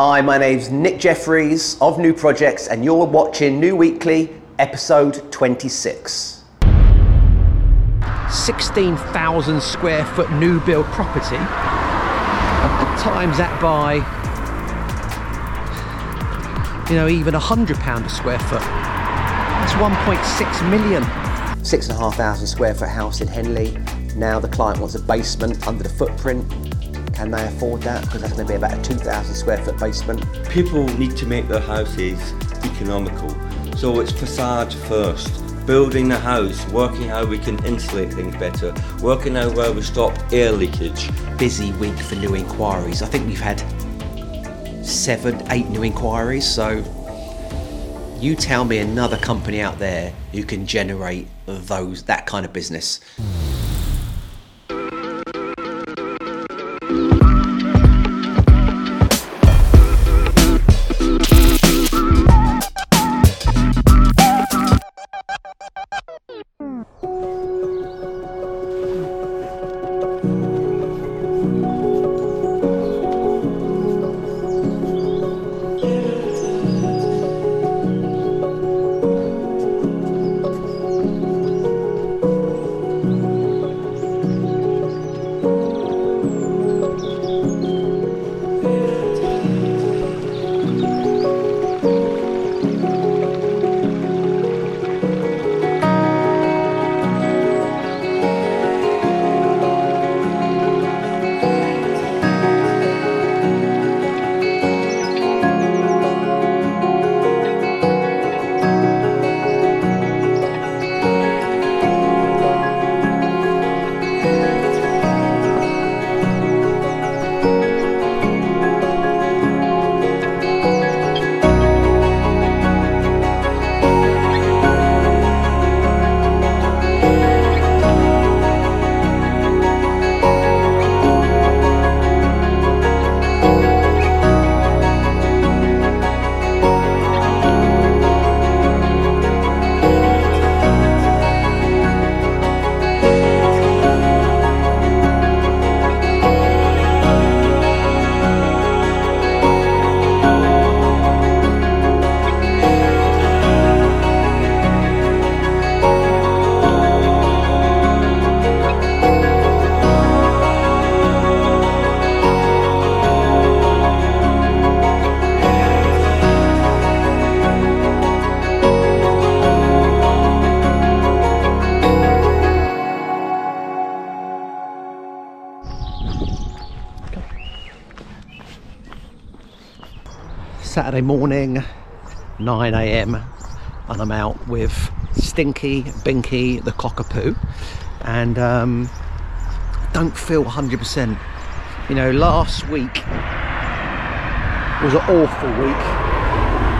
Hi, my name's Nick Jeffries of New Projects, and you're watching New Weekly, episode 26. 16,000 square foot new build property. Times that by, you know, even a hundred pound a square foot. That's 1.6 million. Six and a half thousand square foot house in Henley. Now the client wants a basement under the footprint. Can they afford that? Because that's going to be about a 2,000 square foot basement. People need to make their houses economical. So it's facade first. Building the house, working out how we can insulate things better, working out where we stop air leakage. Busy week for new inquiries. I think we've had seven, eight new inquiries. So you tell me another company out there who can generate those that kind of business. Saturday morning, 9 a.m., and I'm out with Stinky, Binky, the cockapoo, and um, don't feel 100%. You know, last week was an awful week.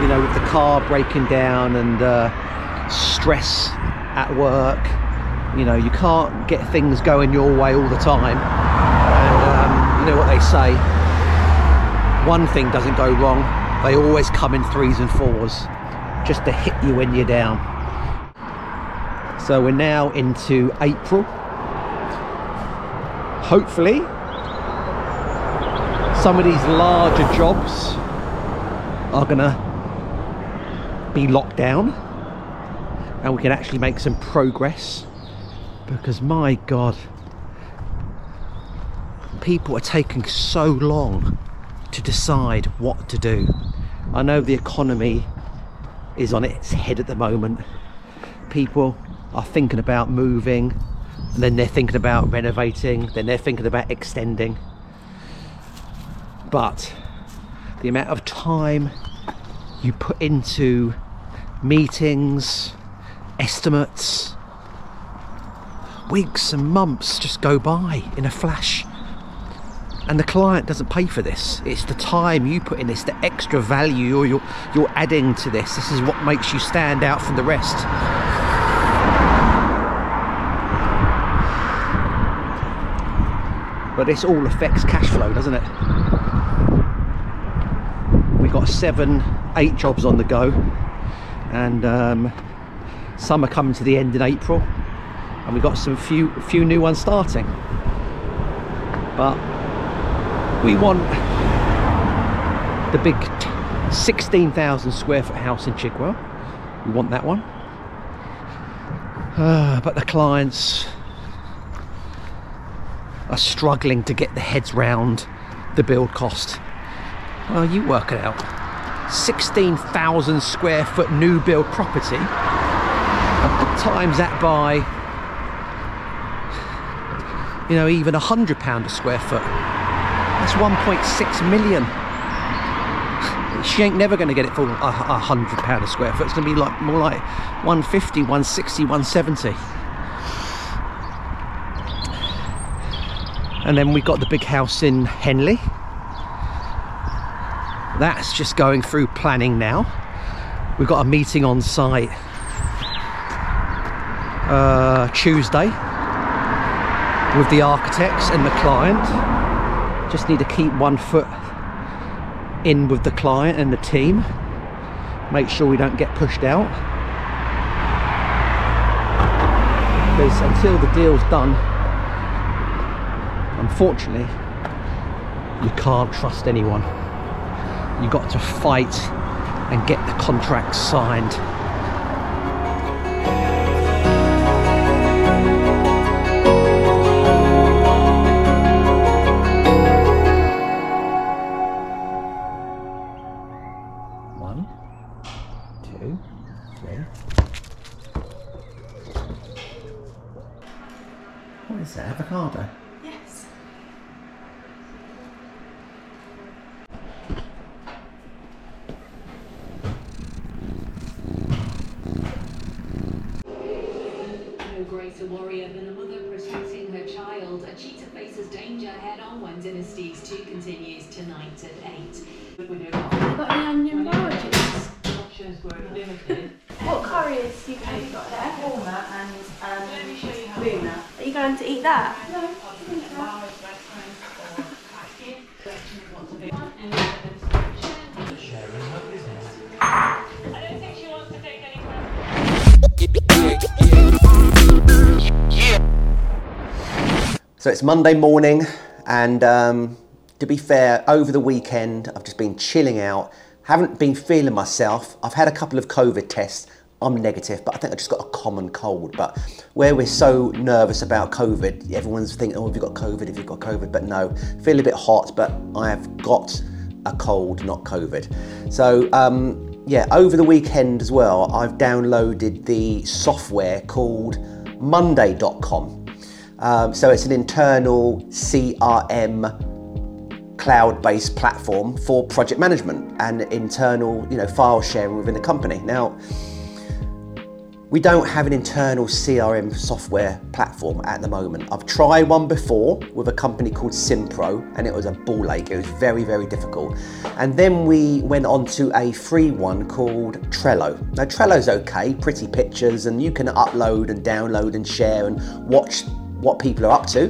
You know, with the car breaking down and uh, stress at work. You know, you can't get things going your way all the time. And um, you know what they say one thing doesn't go wrong, they always come in threes and fours just to hit you when you're down. So we're now into April. Hopefully, some of these larger jobs are gonna be locked down and we can actually make some progress because my god people are taking so long to decide what to do. I know the economy is on its head at the moment. People are thinking about moving, and then they're thinking about renovating, then they're thinking about extending. But the amount of time you put into meetings, estimates, weeks and months just go by in a flash and the client doesn't pay for this. It's the time you put in this the extra value you're you're adding to this. This is what makes you stand out from the rest. But this all affects cash flow doesn't it? We've got seven eight jobs on the go. And um, some are coming to the end in April. And we've got some few few new ones starting. But we want the big 16,000 square foot house in Chigwell. We want that one. Uh, but the clients are struggling to get their heads round the build cost. Well, you work it out. 16,000 square foot new build property times that by you know even a hundred pound a square foot that's 1.6 million. She ain't never going to get it for a, a hundred pound a square foot. It's going to be like more like 150 160 170 and then we got the big house in henley. That's just going through planning now. We've got a meeting on site uh, Tuesday with the architects and the client. Just need to keep one foot in with the client and the team. Make sure we don't get pushed out. Because until the deal's done, unfortunately, you can't trust anyone. you've got to fight and get the contract signed. No greater warrior than a mother protecting her child. A cheetah faces danger head on when Dynasties 2 continues tonight at 8. Got any onion margins? Options were limited. What curries you have you got there? Walnut and um, Luna. Are you going to eat that? So it's Monday morning, and um, to be fair, over the weekend I've just been chilling out. Haven't been feeling myself. I've had a couple of COVID tests. I'm negative, but I think I just got a common cold. But where we're so nervous about COVID, everyone's thinking, "Oh, have you got COVID? Have you got COVID?" But no, feel a bit hot, but I have got a cold, not COVID. So um, yeah, over the weekend as well, I've downloaded the software called Monday.com. Um, so it's an internal CRM cloud-based platform for project management and internal, you know, file sharing within the company. Now, we don't have an internal CRM software platform at the moment. I've tried one before with a company called Simpro and it was a ball ache. It was very, very difficult. And then we went on to a free one called Trello. Now, Trello's okay, pretty pictures, and you can upload and download and share and watch what people are up to.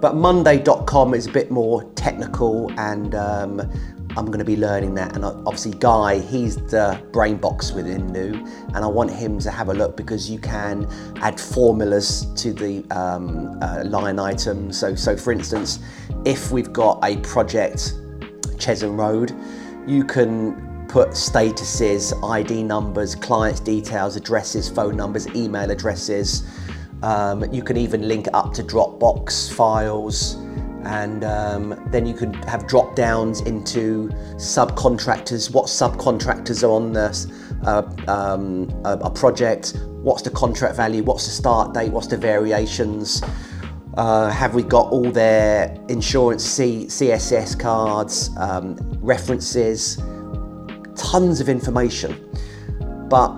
But Monday.com is a bit more technical, and um, I'm going to be learning that. And obviously, Guy, he's the brain box within New, and I want him to have a look because you can add formulas to the um, uh, line items. So, so for instance, if we've got a project, Chesham Road, you can put statuses, ID numbers, clients' details, addresses, phone numbers, email addresses. Um, you can even link up to Dropbox files, and um, then you can have drop downs into subcontractors. What subcontractors are on this uh, um, a, a project? What's the contract value? What's the start date? What's the variations? Uh, have we got all their insurance C- CSS cards, um, references, tons of information. But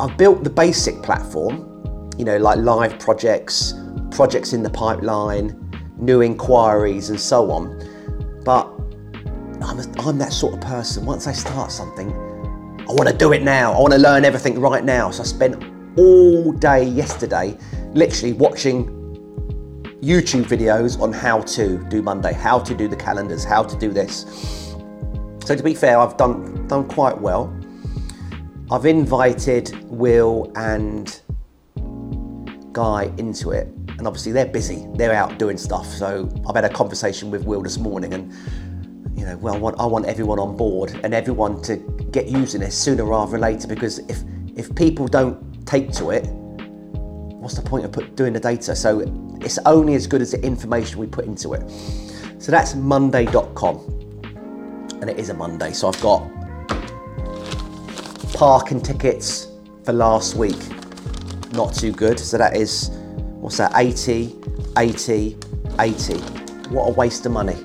I've built the basic platform, you know, like live projects, projects in the pipeline, new inquiries, and so on. But I'm, a, I'm that sort of person. Once I start something, I want to do it now. I want to learn everything right now. So I spent all day yesterday literally watching YouTube videos on how to do Monday, how to do the calendars, how to do this. So to be fair, I've done done quite well. I've invited Will and Guy into it, and obviously they're busy. They're out doing stuff. So I've had a conversation with Will this morning, and you know, well, I want, I want everyone on board and everyone to get using this sooner rather than later because if, if people don't take to it, what's the point of put, doing the data? So it's only as good as the information we put into it. So that's monday.com. And it is a Monday. So I've got parking tickets for last week. Not too good. So that is, what's that, 80, 80, 80. What a waste of money.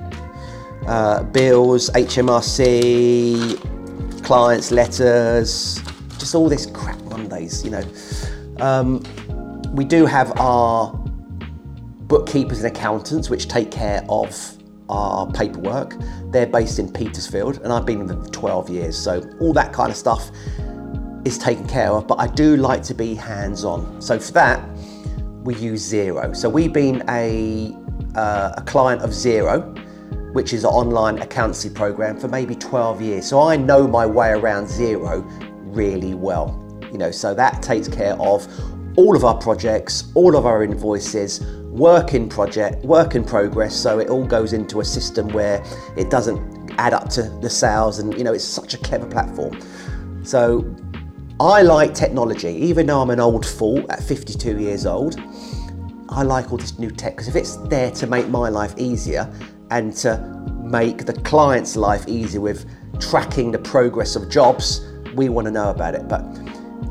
Uh, bills, HMRC, clients' letters, just all this crap Mondays, you know. Um, we do have our bookkeepers and accountants which take care of our paperwork. They're based in Petersfield and I've been with them for 12 years, so all that kind of stuff is taken care of, but I do like to be hands on. So for that, we use Xero. So we've been a, uh, a client of Xero, which is an online accountancy program for maybe 12 years. So I know my way around Xero really well. You know, so that takes care of all of our projects, all of our invoices, work in project, work in progress. So it all goes into a system where it doesn't add up to the sales, and you know it's such a clever platform. So I like technology, even though I'm an old fool at 52 years old. I like all this new tech because if it's there to make my life easier and to make the client's life easier with tracking the progress of jobs, we want to know about it. But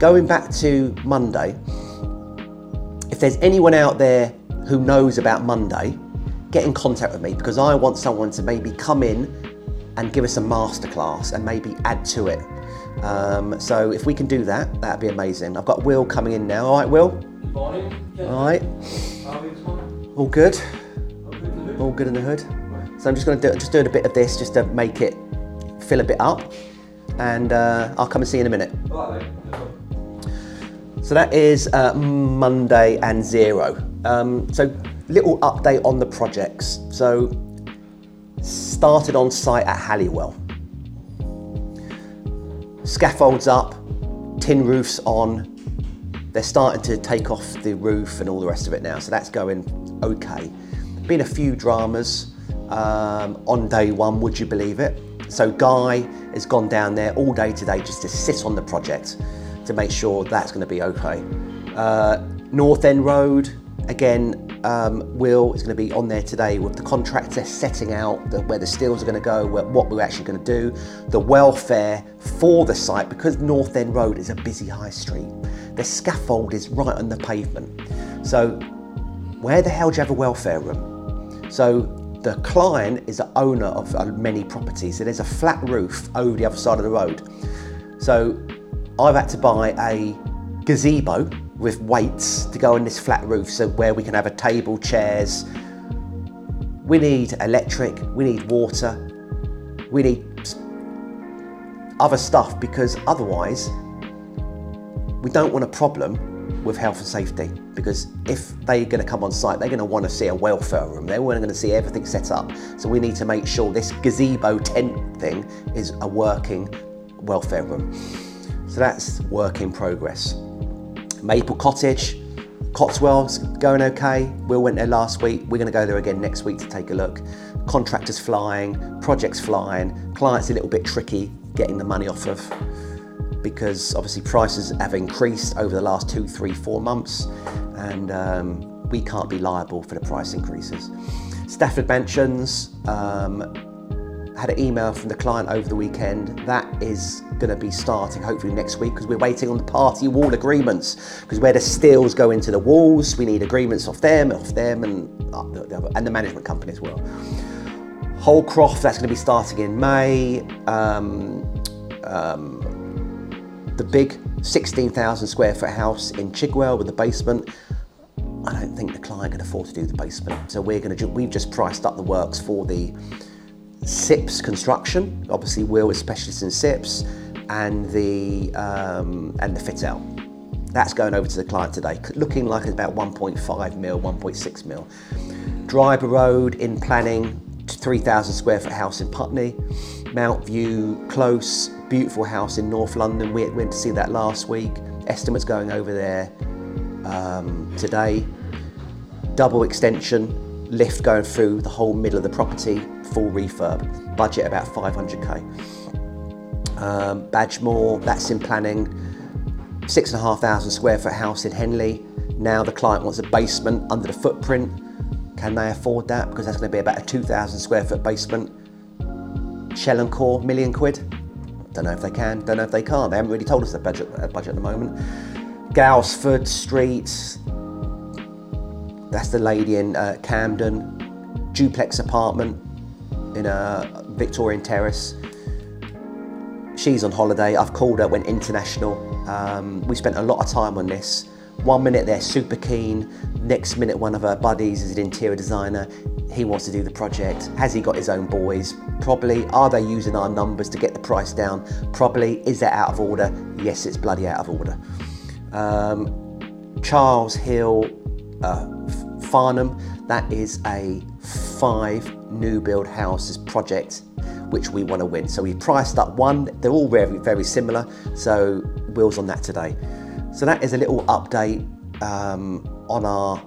going back to Monday, if there's anyone out there who knows about Monday, get in contact with me because I want someone to maybe come in and give us a masterclass and maybe add to it. Um, so if we can do that, that'd be amazing. I've got Will coming in now. All right, Will. Morning. All right. Are you this morning? All good. All good in the hood. So I'm just going to do just doing a bit of this just to make it fill a bit up, and uh, I'll come and see you in a minute. All right, mate. No problem. So that is uh, Monday and Xero. Um, so little update on the projects. So started on site at Halliwell. Scaffolds up, tin roofs on. They're starting to take off the roof and all the rest of it now. So that's going okay. Been a few dramas um, on day one, would you believe it? So Guy has gone down there all day today just to sit on the project to make sure that's going to be okay. Uh, North End Road, again, um, Will is going to be on there today with the contractor setting out the, where the steels are going to go, where, what we're actually going to do, the welfare for the site, because North End Road is a busy high street. The scaffold is right on the pavement. So, where the hell do you have a welfare room? So, the client is the owner of uh, many properties, so there's a flat roof over the other side of the road. So, I've had to buy a gazebo with weights to go on this flat roof so where we can have a table, chairs. We need electric, we need water, we need other stuff because otherwise we don't want a problem with health and safety because if they're going to come on site, they're going to want to see a welfare room. They're going to see everything set up. So we need to make sure this gazebo tent thing is a working welfare room. So that's work in progress. Maple Cottage, Cotswolds going okay. Will went there last week. We're going to go there again next week to take a look. Contractors flying, projects flying, clients a little bit tricky getting the money off of because obviously prices have increased over the last two, three, four months, and um, we can't be liable for the price increases. Stafford Mansions um, had an email from the client over the weekend. That is going to be starting hopefully next week because we're waiting on the party wall agreements. Because where the steels go into the walls, we need agreements off them, off them, and uh, the, the and the management company as well. Holcroft, that's going to be starting in May. Um, the big 16,000 square foot house in Chigwell with the basement. I don't think the client can afford to do the basement, so we're going to. We've just priced up the works for the SIPs construction. Obviously, Will is specialist in SIPs, and the um, and the fit out. That's going over to the client today, looking like it's about 1.5 mil, 1.6 mil. Driver Road in planning, 3,000 square foot house in Putney. Mount View Close, beautiful house in North London. We went to see that last week. Estimates going over there um, today. Double extension, lift going through the whole middle of the property, full refurb. Budget about 500k. Um, Badgemore, that's in planning. Six and a half thousand square foot house in Henley. Now the client wants a basement under the footprint. Can they afford that? Because that's going to be about a 2,000 square foot basement. Shell and Core, million quid. Don't know if they can. Don't know if they can't. They haven't really told us the budget, uh, budget at the moment. Galsford Street. That's the lady in uh, Camden. Duplex apartment in a Victorian Terrace. She's on holiday. I've called her, went international. Um, we spent a lot of time on this. One minute they're super keen, next minute one of her buddies is an interior designer. He wants to do the project. Has he got his own boys? Probably. Are they using our numbers to get the price down? Probably. Is that out of order? Yes, it's bloody out of order. Um, Charles Hill, uh, Farnham, that is a five new build houses project which we want to win. So we priced up one, they're all very, very similar, so Will's on that today. So that is a little update um, on our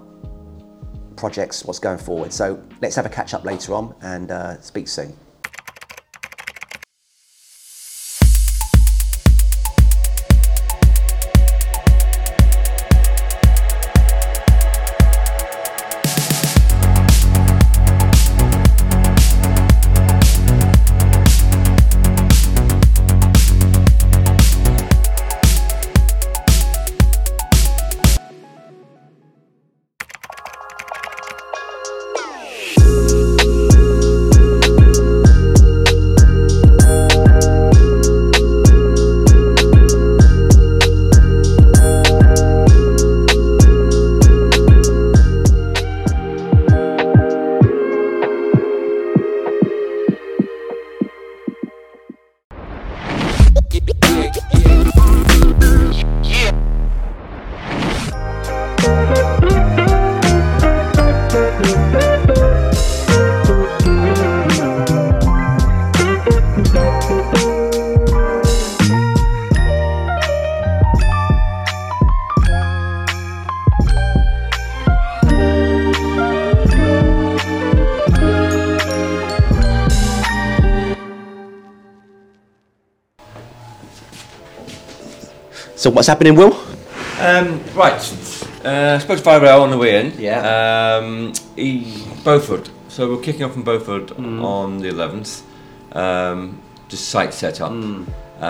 projects, what's going forward. So let's have a catch up later on and uh, speak soon. So what's happening, Will? Um, right, uh, spoke to Farrell on the way in. Yeah. Um, he, Beaufort. So we're kicking off from Beaufort Mm. on the 11th. Um, just site setup Mm. uh,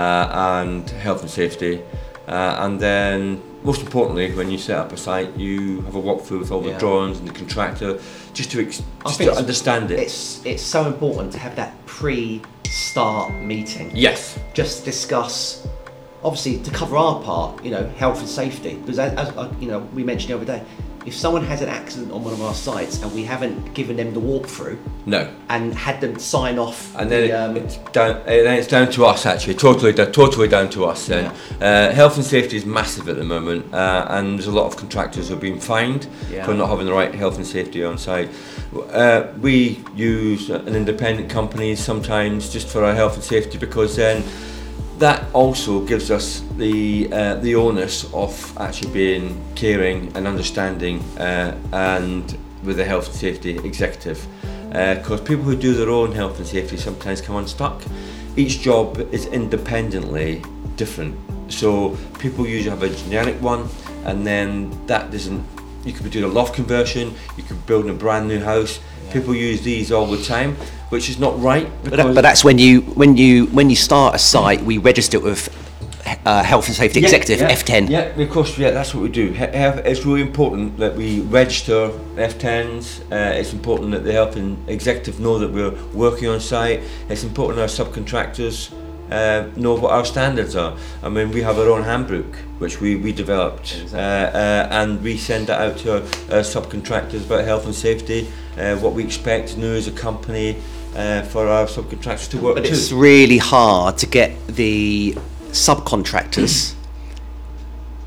and health and safety. Uh, and then, most importantly, when you set up a site, you have a walkthrough with all the Yeah. drawings and the contractor, just to ex- I just think to understand it. It's it's so important to have that pre-start meeting. yes. Just discuss, obviously, to cover our part. You know, health and safety. Because as, as uh, you know, we mentioned the other day, if someone has an accident on one of our sites and we haven't given them the walkthrough No. and had them sign off, And then the, um, it's down. uh, Then it's down to us actually. Totally, totally down to us. Then uh, health and safety is massive at the moment, uh, and there's a lot of contractors who have been fined Yeah. for not having the right health and safety on site. Uh, we use an independent company sometimes just for our health and safety because then that also gives us the uh, the onus of actually being caring and understanding uh, and with the health and safety executive. Because people who do their own health and safety sometimes come unstuck. Each job is independently different. So people usually have a generic one and then that doesn't you could be doing a loft conversion you could be building a brand new house people use these all the time which is not right but, that- but that's when you when you when you start a site, we register it with uh, health and safety Yeah, executive yeah, F10. Yeah, of course, yeah, that's what we do. He- he- It's really important that we register F10s. Uh, it's important that the health and executive know that we're working on site. It's important our subcontractors uh, know what our standards are. I mean, we have our own handbook, which we, we developed, uh, uh, and we send that out to our, our subcontractors about health and safety, uh, what we expect new as a company uh, for our subcontractors to work But to. it's really hard to get the subcontractors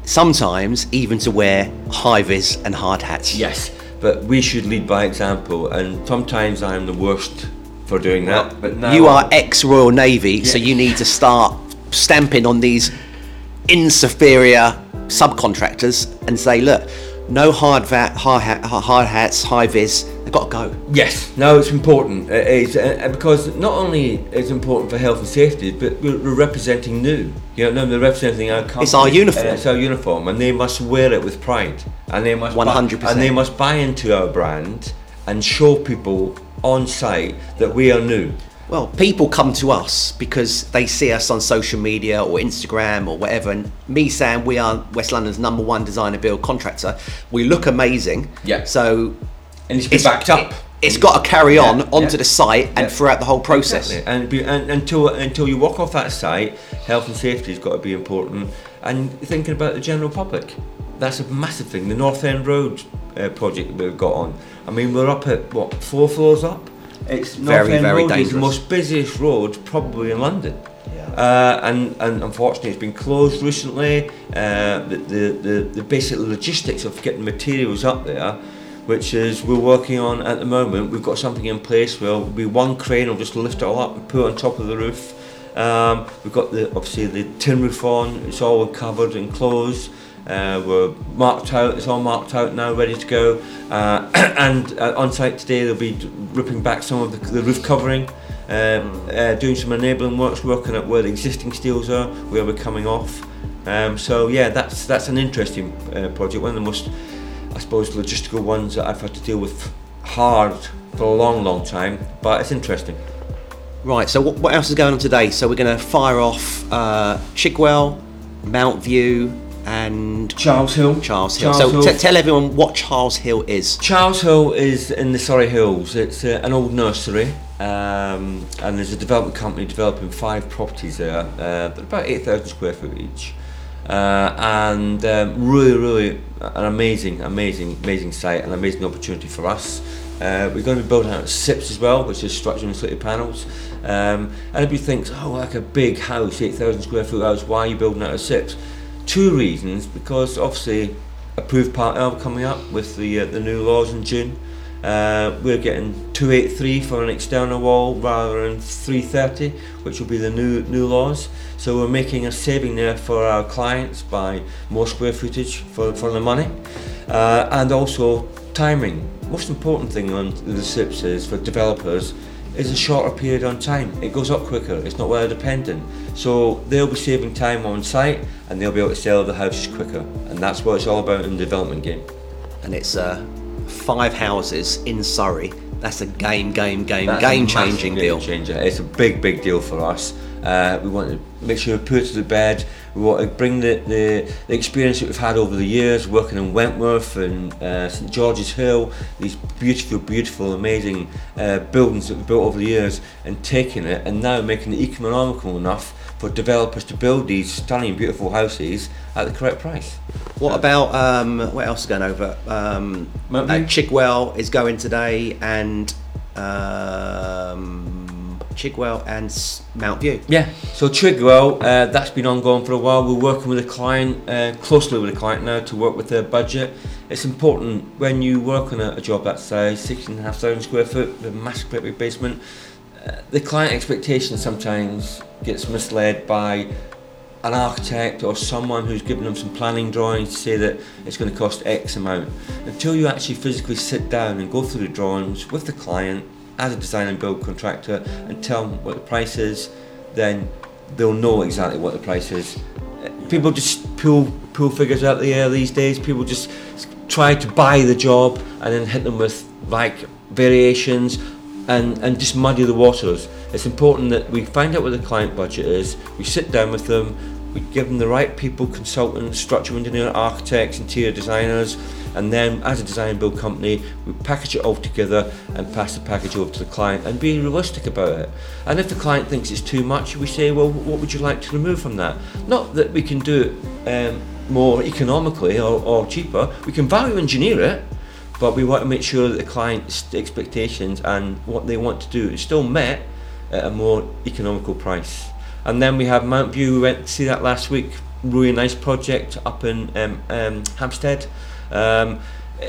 sometimes even to wear high vis and hard hats. Yes, but we should lead by example, and sometimes I'm the worst for doing that. But now You are ex Royal Navy, so you need to start stamping on these inferior subcontractors and say, look, no hard vat, hard, hat, hard hats, high vis, They've got to go. Yes, no, it's important. It is uh, uh, because not only is it important for health and safety, but we're, we're representing new. You know, they're representing our company. It's our uniform. Uh, it's our uniform, and they must wear it with pride, and they must buy- 100%. and they must buy into our brand and show people on site that we are new. Well, people come to us because they see us on social media or Instagram or whatever, and me saying we are West London's number one designer build contractor, we look amazing. Yeah. So And it's been backed up. It, has got to carry on Yeah, onto yeah. the site and Yeah. throughout the whole process. Exactly. And, be, and until until you walk off that site, health and safety has got to be important. And thinking about the general public, that's a massive thing. The North End Road uh, project that we've got on. I mean, we're up at what four floors up. It's North Very, End very Road is the most busiest road probably in London. Uh, and, and unfortunately, it's been closed recently. Uh, the, the, the, the basic logistics of getting materials up there, which is we're working on at the moment. We've got something in place where be one crane will just lift it all up and put it on top of the roof. Um, we've got the obviously the tin roof on. It's all covered and closed. Uh, we're marked out. It's all marked out now, ready to go. Uh, and uh, on site today, they'll be ripping back some of the, the roof covering, um, uh, doing some enabling works, working at where the existing steels are, where we're coming off. Um, so yeah, that's that's an interesting uh, project. One of the most, I suppose, logistical ones that I've had to deal with hard for a long, long time. But it's interesting. Right, so what, what else is going on today? So we're going to fire off uh, Chigwell, Mount View, and Charles Hill. Charles Hill. Charles so Hill. t- tell everyone what Charles Hill is. Charles Hill is in the Surrey Hills. It's uh, an old nursery, um, and there's a development company developing five properties there, uh, but about 8,000 square foot each. Uh, and um, really, really an amazing, amazing, amazing site, an amazing opportunity for us. Uh, we're going to be building out SIPs as well, which is structural insulated panels. Um, and everybody thinks, oh, like a big house, 8,000 square foot house, why are you building out a SIPs? Two reasons, because obviously approved Part L coming up with the uh, the new laws in June. Uh, we're getting 283 for an external wall rather than 330, which will be the new new laws. So we're making a saving there for our clients by more square footage for, for the money, uh, and also timing. Most important thing on the SIPs is for developers is a shorter period on time. It goes up quicker. It's not weather dependent. So they'll be saving time on site and they'll be able to sell the houses quicker. And that's what it's all about in the development game. And it's uh, five houses in Surrey. That's a game, game, game, That's game changing deal. Changer. It's a big, big deal for us. Uh, we want to make sure we put it to the bed. We want to bring the, the, the experience that we've had over the years working in Wentworth and uh, St George's Hill, these beautiful, beautiful, amazing uh, buildings that we've built over the years, and taking it and now making it economical enough for developers to build these stunning, beautiful houses at the correct price. What about um, what else is going over? Um, uh, Chigwell is going today, and um, Chigwell and S- Mount View. Yeah, so Chigwell, uh, that's been ongoing for a while. We're working with a client, uh, closely with a client now to work with their budget. It's important when you work on a, a job that size, 16,500 square foot, with a massive great big basement, uh, the client expectation sometimes gets misled by an architect or someone who's given them some planning drawings to say that it's going to cost X amount. Until you actually physically sit down and go through the drawings with the client as a design and build contractor and tell them what the price is, then they'll know exactly what the price is. People just pull pull figures out of the air these days. People just try to buy the job and then hit them with like variations and, and just muddy the waters. It's important that we find out what the client budget is, we sit down with them, we give them the right people, consultants, structural engineer, architects, interior designers, and then as a design build company, we package it all together and pass the package over to the client and be realistic about it. And if the client thinks it's too much, we say, well, what would you like to remove from that? Not that we can do it um, more economically or, or cheaper, we can value engineer it, but we want to make sure that the client's expectations and what they want to do is still met at a more economical price. And then we have Mount View, we went to see that last week, really nice project up in um, um, Hampstead. Um,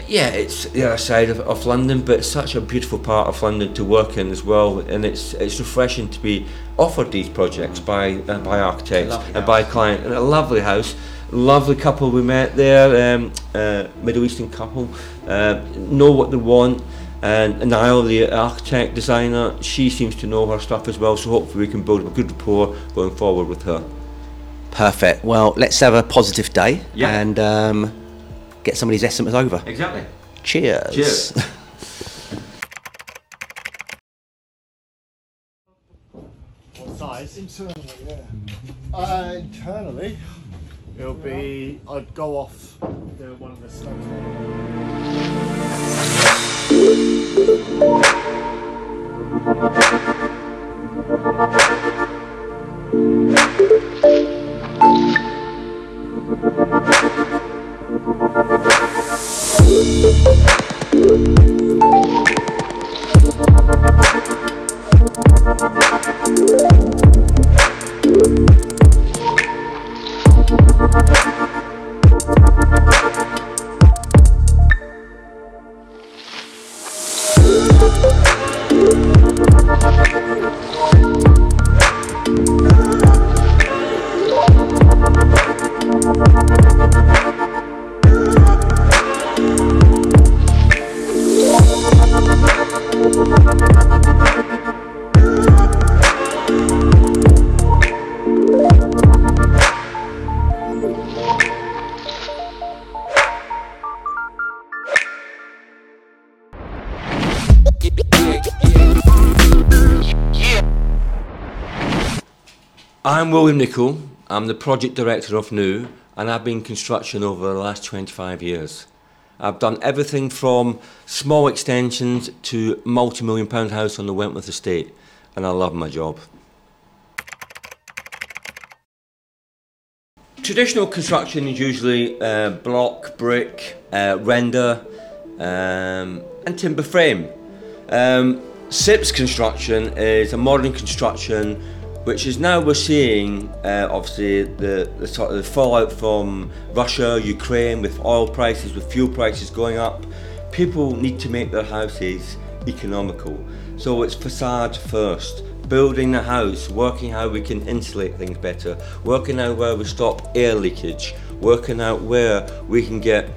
yeah, it's the other side of, of London, but it's such a beautiful part of London to work in as well, and it's it's refreshing to be offered these projects by uh, by architects and by house. client, and a lovely house, lovely couple we met there, um, uh, Middle Eastern couple, uh, know what they want, And Niall, the architect, designer, she seems to know her stuff as well, so hopefully we can build a good rapport going forward with her. Perfect. Well, let's have a positive day Yeah. and um, get some of these estimates over. Exactly. Cheers. Cheers. What size? Internally, yeah. Uh, internally, it'll be. I'd go off the one of the slopes. Nichol. I'm the project director of New, and I've been construction over the last 25 years. I've done everything from small extensions to multi-million pound house on the Wentworth estate, and I love my job. Traditional construction is usually uh, block, brick, uh, render, um, and timber frame. Um, SIPS construction is a modern construction which is now we're seeing uh, obviously the, the sort of the fallout from Russia, Ukraine with oil prices, with fuel prices going up. People need to make their houses economical. So it's facade first. Building the house, working how we can insulate things better, working out where we stop air leakage, working out where we can get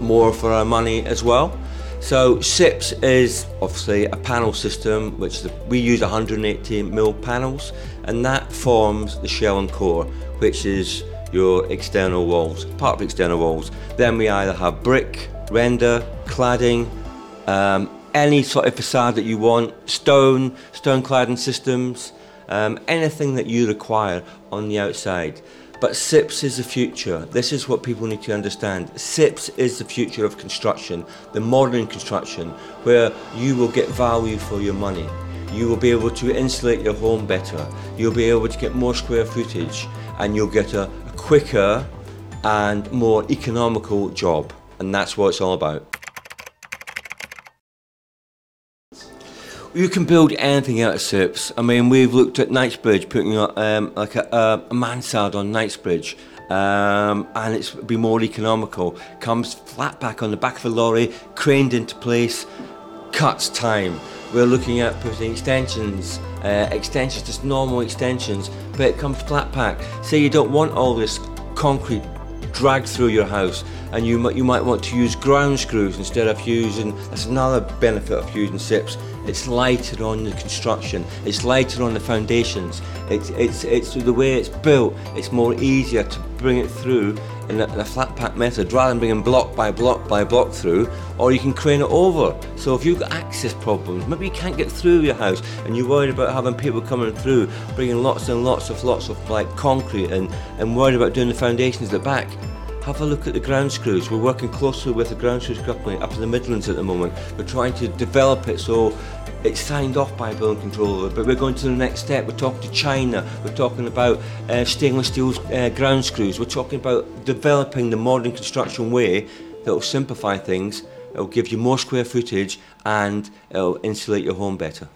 more for our money as well. So SIPS is obviously a panel system which the, we use 180 mil panels and that forms the shell and core which is your external walls, part of external walls. Then we either have brick, render, cladding, um, any sort of facade that you want, stone, stone cladding systems, um, anything that you require on the outside. But SIPS is the future. This is what people need to understand. SIPS is the future of construction, the modern construction, where you will get value for your money. You will be able to insulate your home better. You'll be able to get more square footage and you'll get a, quicker and more economical job. And that's what it's all about. You can build anything out of SIPs. I mean, we've looked at Knightsbridge, putting um, like a, a, mansard on Knightsbridge, um, and it's be more economical. Comes flat back on the back of a lorry, craned into place, cuts time. We're looking at putting extensions, uh, extensions, just normal extensions, but it comes flat pack. Say you don't want all this concrete dragged through your house and you might, you might want to use ground screws instead of using, that's another benefit of using SIPs, it's lighter on the construction, it's lighter on the foundations, it's, it's, it's the way it's built, it's more easier to bring it through in a, in a flat pack method rather than bringing block by block by block through or you can crane it over. So if you've got access problems maybe you can't get through your house and you're worried about having people coming through bringing lots and lots of lots of like concrete and, and worried about doing the foundations at the back have a look at the ground screws. We're working closely with the ground screws company up in the Midlands at the moment. We're trying to develop it so it's signed off by building controller, but we're going to the next step. We're talking to China. We're talking about uh, stainless steel uh, ground screws. We're talking about developing the modern construction way that will simplify things. It'll give you more square footage and it'll insulate your home better.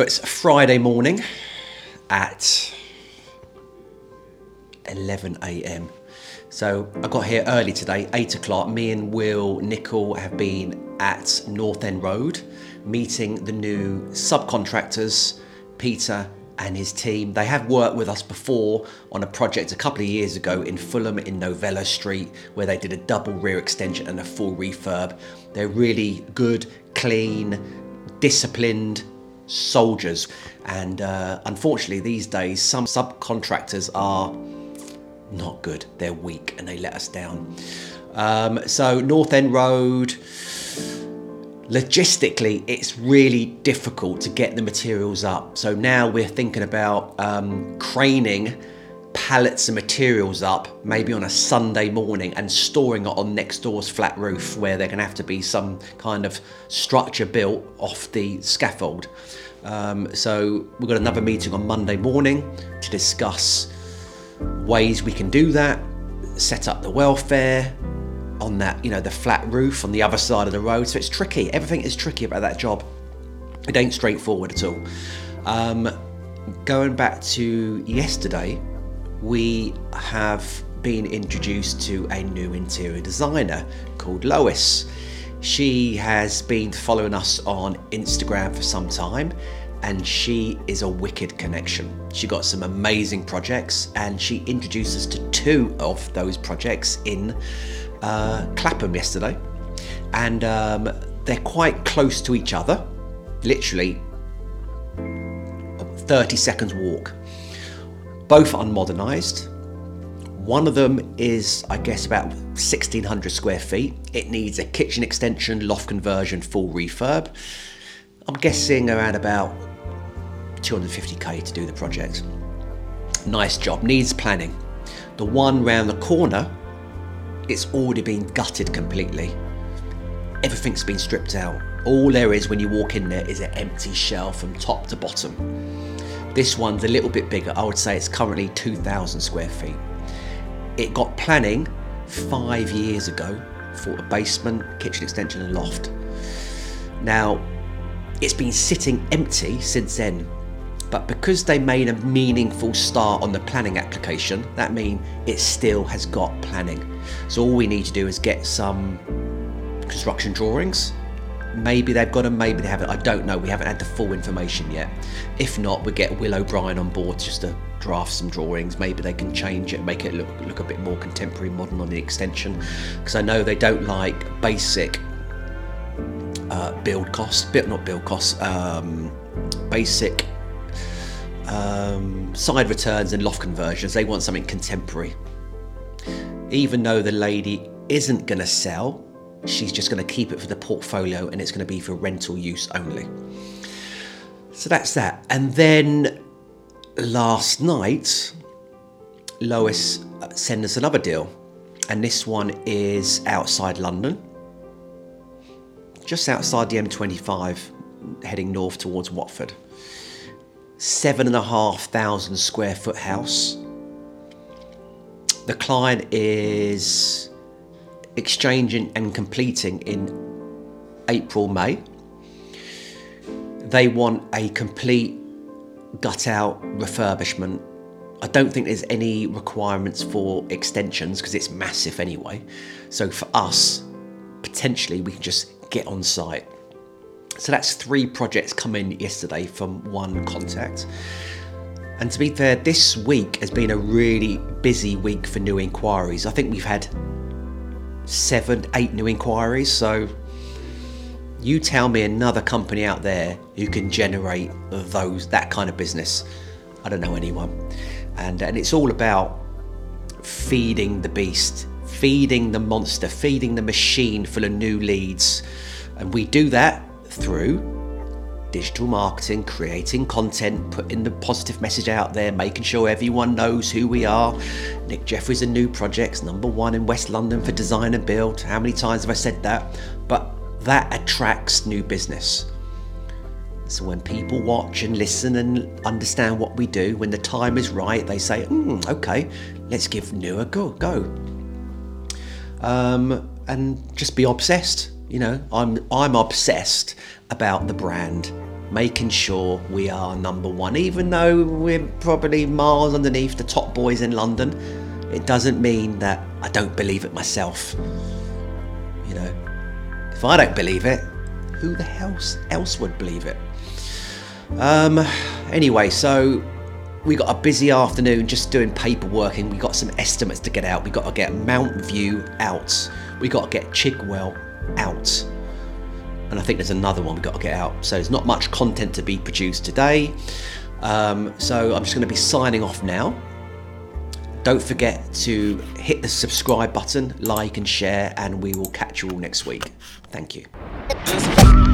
So it's Friday morning at 11 a.m. So I got here early today, 8 o'clock. Me and Will Nickel have been at North End Road meeting the new subcontractors, Peter and his team. They have worked with us before on a project a couple of years ago in Fulham in Novello Street where they did a double rear extension and a full refurb. They're really good, clean, disciplined soldiers. And uh, unfortunately, these days, some subcontractors are not good. They're weak and they let us down. Um, so, North End Road, logistically, it's really difficult to get the materials up. So, now we're thinking about um, craning pallets of materials up maybe on a Sunday morning and storing it on next door's flat roof where they're going to have to be some kind of structure built off the scaffold. Um, so we've got another meeting on Monday morning to discuss ways we can do that, set up the welfare on that, you know, the flat roof on the other side of the road. So it's tricky. Everything is tricky about that job. It ain't straightforward at all. Um, going back to yesterday, we have been introduced to a new interior designer called Lois. She has been following us on Instagram for some time and she is a wicked connection. She got some amazing projects and she introduced us to two of those projects in uh, Clapham yesterday. And um, they're quite close to each other, literally 30 seconds walk. Both unmodernised. One of them is, I guess, about 1600 square feet. It needs a kitchen extension, loft conversion, full refurb. I'm guessing around about 250k to do the project. Nice job, needs planning. The one round the corner, it's already been gutted completely. Everything's been stripped out. All there is when you walk in there is an empty shell from top to bottom. This one's a little bit bigger. I would say it's currently 2,000 square feet. It got planning five years ago for a basement, kitchen extension, and loft. Now, it's been sitting empty since then, but because they made a meaningful start on the planning application, that means it still has got planning. So all we need to do is get some construction drawings. Maybe they've got them, maybe they haven't. I don't know. We haven't had the full information yet. If not, we get Will O'Brien on board just to draft some drawings. Maybe they can change it, make it look look a bit more contemporary, modern on the extension. Because I know they don't like basic uh, build cost, bit not build cost, um, basic um, side returns and loft conversions. They want something contemporary. Even though the lady isn't going to sell, she's just going to keep it for the portfolio and it's going to be for rental use only. So that's that. And then last night, Lois uh, sent us another deal, and this one is outside London, just outside the M25, heading north towards Watford. Seven and a half thousand square foot house. The client is exchanging and completing in April, May. They want a complete gut out refurbishment. I don't think there's any requirements for extensions because it's massive anyway. So for us, potentially we can just get on site. So that's three projects come in yesterday from one contact. And to be fair, this week has been a really busy week for new inquiries. I think we've had seven, eight new inquiries. So you tell me another company out there who can generate those that kind of business. I don't know anyone. And and it's all about feeding the beast, feeding the monster, feeding the machine full of new leads. And we do that through digital marketing, creating content, putting the positive message out there, making sure everyone knows who we are. Nick Jeffries and Nu Projects, number one in West London for design and build. How many times have I said that? But that attracts new business. So when people watch and listen and understand what we do, when the time is right, they say, mm, okay, let's give Nu a go. go. um, and just be obsessed. You know, I'm I'm obsessed about the brand, making sure we are number one, even though we're probably miles underneath the top boys in London. It doesn't mean that I don't believe it myself. You know, if I don't believe it, who the hell else would believe it? Um, anyway, so we got a busy afternoon just doing paperwork and we got some estimates to get out. We got to get Mount View out. We got to get Chigwell out. And I think there's another one we've got to get out. So there's not much content to be produced today. Um, so I'm just going to be signing off now. Don't forget to hit the subscribe button, like and share, and we will catch you all next week. Thank you.